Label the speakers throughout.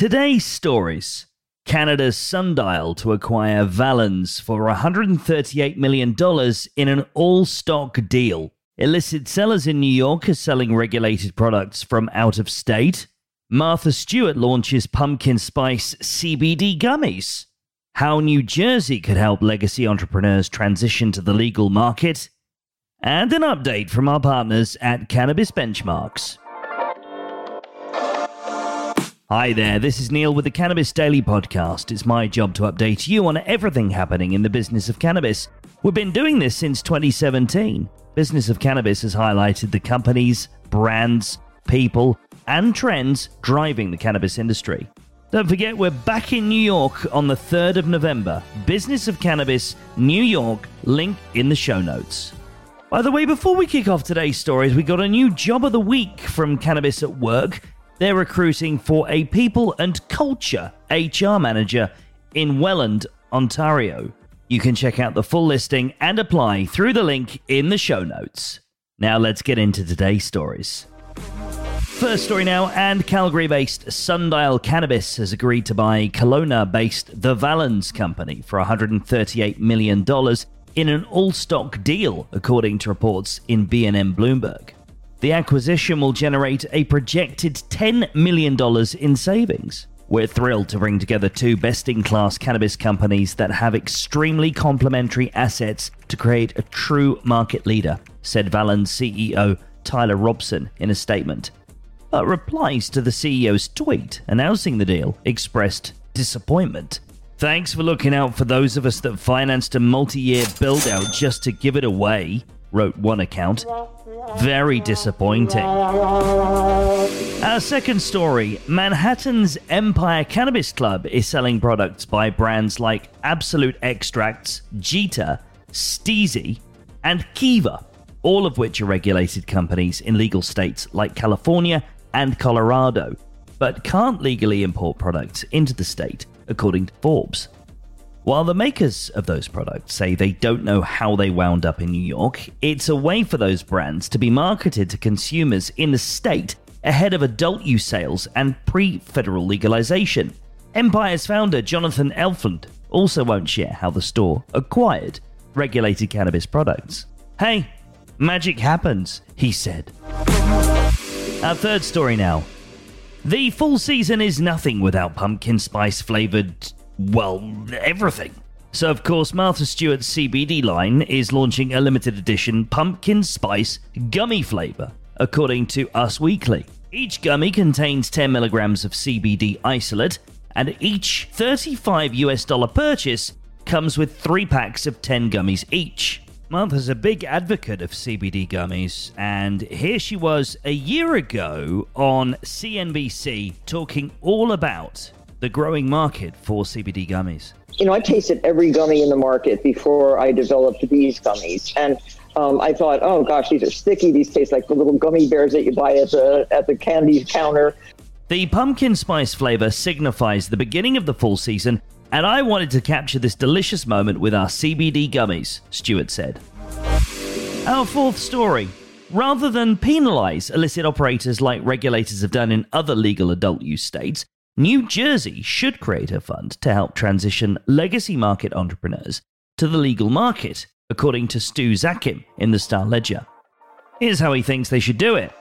Speaker 1: Today's stories Canada's Sundial to acquire Valens for $138 million in an all stock deal. Illicit sellers in New York are selling regulated products from out of state. Martha Stewart launches pumpkin spice CBD gummies. How New Jersey could help legacy entrepreneurs transition to the legal market. And an update from our partners at Cannabis Benchmarks. Hi there, this is Neil with the Cannabis Daily Podcast. It's my job to update you on everything happening in the business of cannabis. We've been doing this since 2017. Business of Cannabis has highlighted the companies, brands, people, and trends driving the cannabis industry. Don't forget, we're back in New York on the 3rd of November. Business of Cannabis, New York, link in the show notes. By the way, before we kick off today's stories, we got a new job of the week from Cannabis at Work. They're recruiting for a people and culture HR manager in Welland, Ontario. You can check out the full listing and apply through the link in the show notes. Now let's get into today's stories. First story now, and Calgary based Sundial Cannabis has agreed to buy Kelowna based The Valens Company for $138 million in an all stock deal, according to reports in BNN Bloomberg. The acquisition will generate a projected $10 million in savings. We're thrilled to bring together two best in class cannabis companies that have extremely complementary assets to create a true market leader, said Valens CEO Tyler Robson in a statement. But replies to the CEO's tweet announcing the deal expressed disappointment. Thanks for looking out for those of us that financed a multi year build out just to give it away, wrote one account. Very disappointing. Our second story Manhattan's Empire Cannabis Club is selling products by brands like Absolute Extracts, Jeeter, STIIIZY, and Kiva, all of which are regulated companies in legal states like California and Colorado, but can't legally import products into the state, according to Forbes. While the makers of those products say they don't know how they wound up in New York, it's a way for those brands to be marketed to consumers in the state ahead of adult use sales and pre federal legalization. Empire's founder Jonathan Elfland also won't share how the store acquired regulated cannabis products. Hey, magic happens, he said. Our third story now. The full season is nothing without pumpkin spice flavored well, everything. So, of course, Martha Stewart's CBD line is launching a limited edition pumpkin spice gummy flavor, according to Us Weekly. Each gummy contains 10 milligrams of CBD isolate, and each 35 US dollar purchase comes with three packs of 10 gummies each. Martha's a big advocate of CBD gummies, and here she was a year ago on CNBC talking all about the growing market for CBD gummies?
Speaker 2: You know, I tasted every gummy in the market before I developed these gummies, and um, I thought, oh gosh, these are sticky. These taste like the little gummy bears that you buy at the at the candy counter.
Speaker 1: The pumpkin spice flavor signifies the beginning of the fall season, and I wanted to capture this delicious moment with our CBD gummies, Stewart said. Our fourth story. Rather than penalize illicit operators like regulators have done in other legal adult use states, New Jersey should create a fund to help transition legacy market entrepreneurs to the legal market, according to Stu Zakim in the Star Ledger. Here's how he thinks they should do it.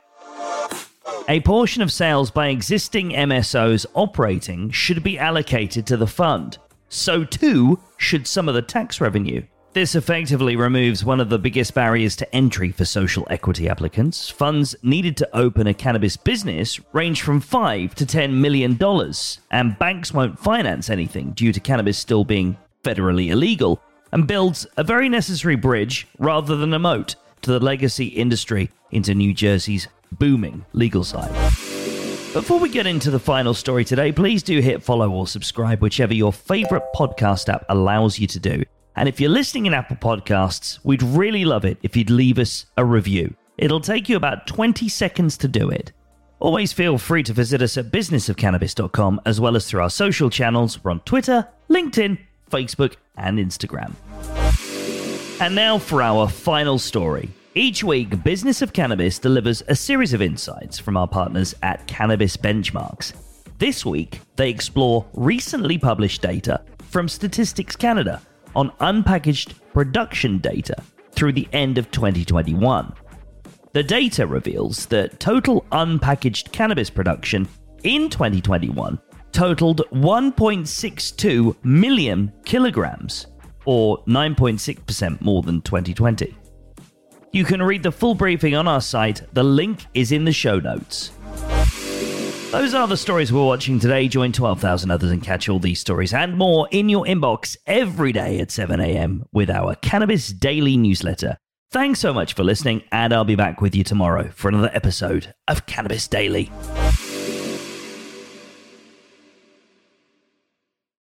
Speaker 1: A portion of sales by existing MSOs operating should be allocated to the fund. So too should some of the tax revenue. This effectively removes one of the biggest barriers to entry for social equity applicants. Funds needed to open a cannabis business range from 5 to 10 million dollars, and banks won't finance anything due to cannabis still being federally illegal, and builds a very necessary bridge rather than a moat to the legacy industry into New Jersey's booming legal side. Before we get into the final story today, please do hit follow or subscribe, whichever your favorite podcast app allows you to do. And if you're listening in Apple Podcasts, we'd really love it if you'd leave us a review. It'll take you about 20 seconds to do it. Always feel free to visit us at businessofcannabis.com as well as through our social channels. We're on Twitter, LinkedIn, Facebook, and Instagram. And now for our final story. Each week, Business of Cannabis delivers a series of insights from our partners at Cannabis Benchmarks. This week, they explore recently published data from Statistics Canada on unpackaged production data through the end of 2021. The data reveals that total unpackaged cannabis production in 2021 totaled 1.62 million kilograms, or 9.6% more than 2020. You can read the full briefing on our site, the link is in the show notes. Those are the stories we're watching today. Join 12,000 others and catch all these stories and more in your inbox every day at 7 a.m. with our Cannabis Daily newsletter. Thanks so much for listening, and I'll be back with you tomorrow for another episode of Cannabis Daily.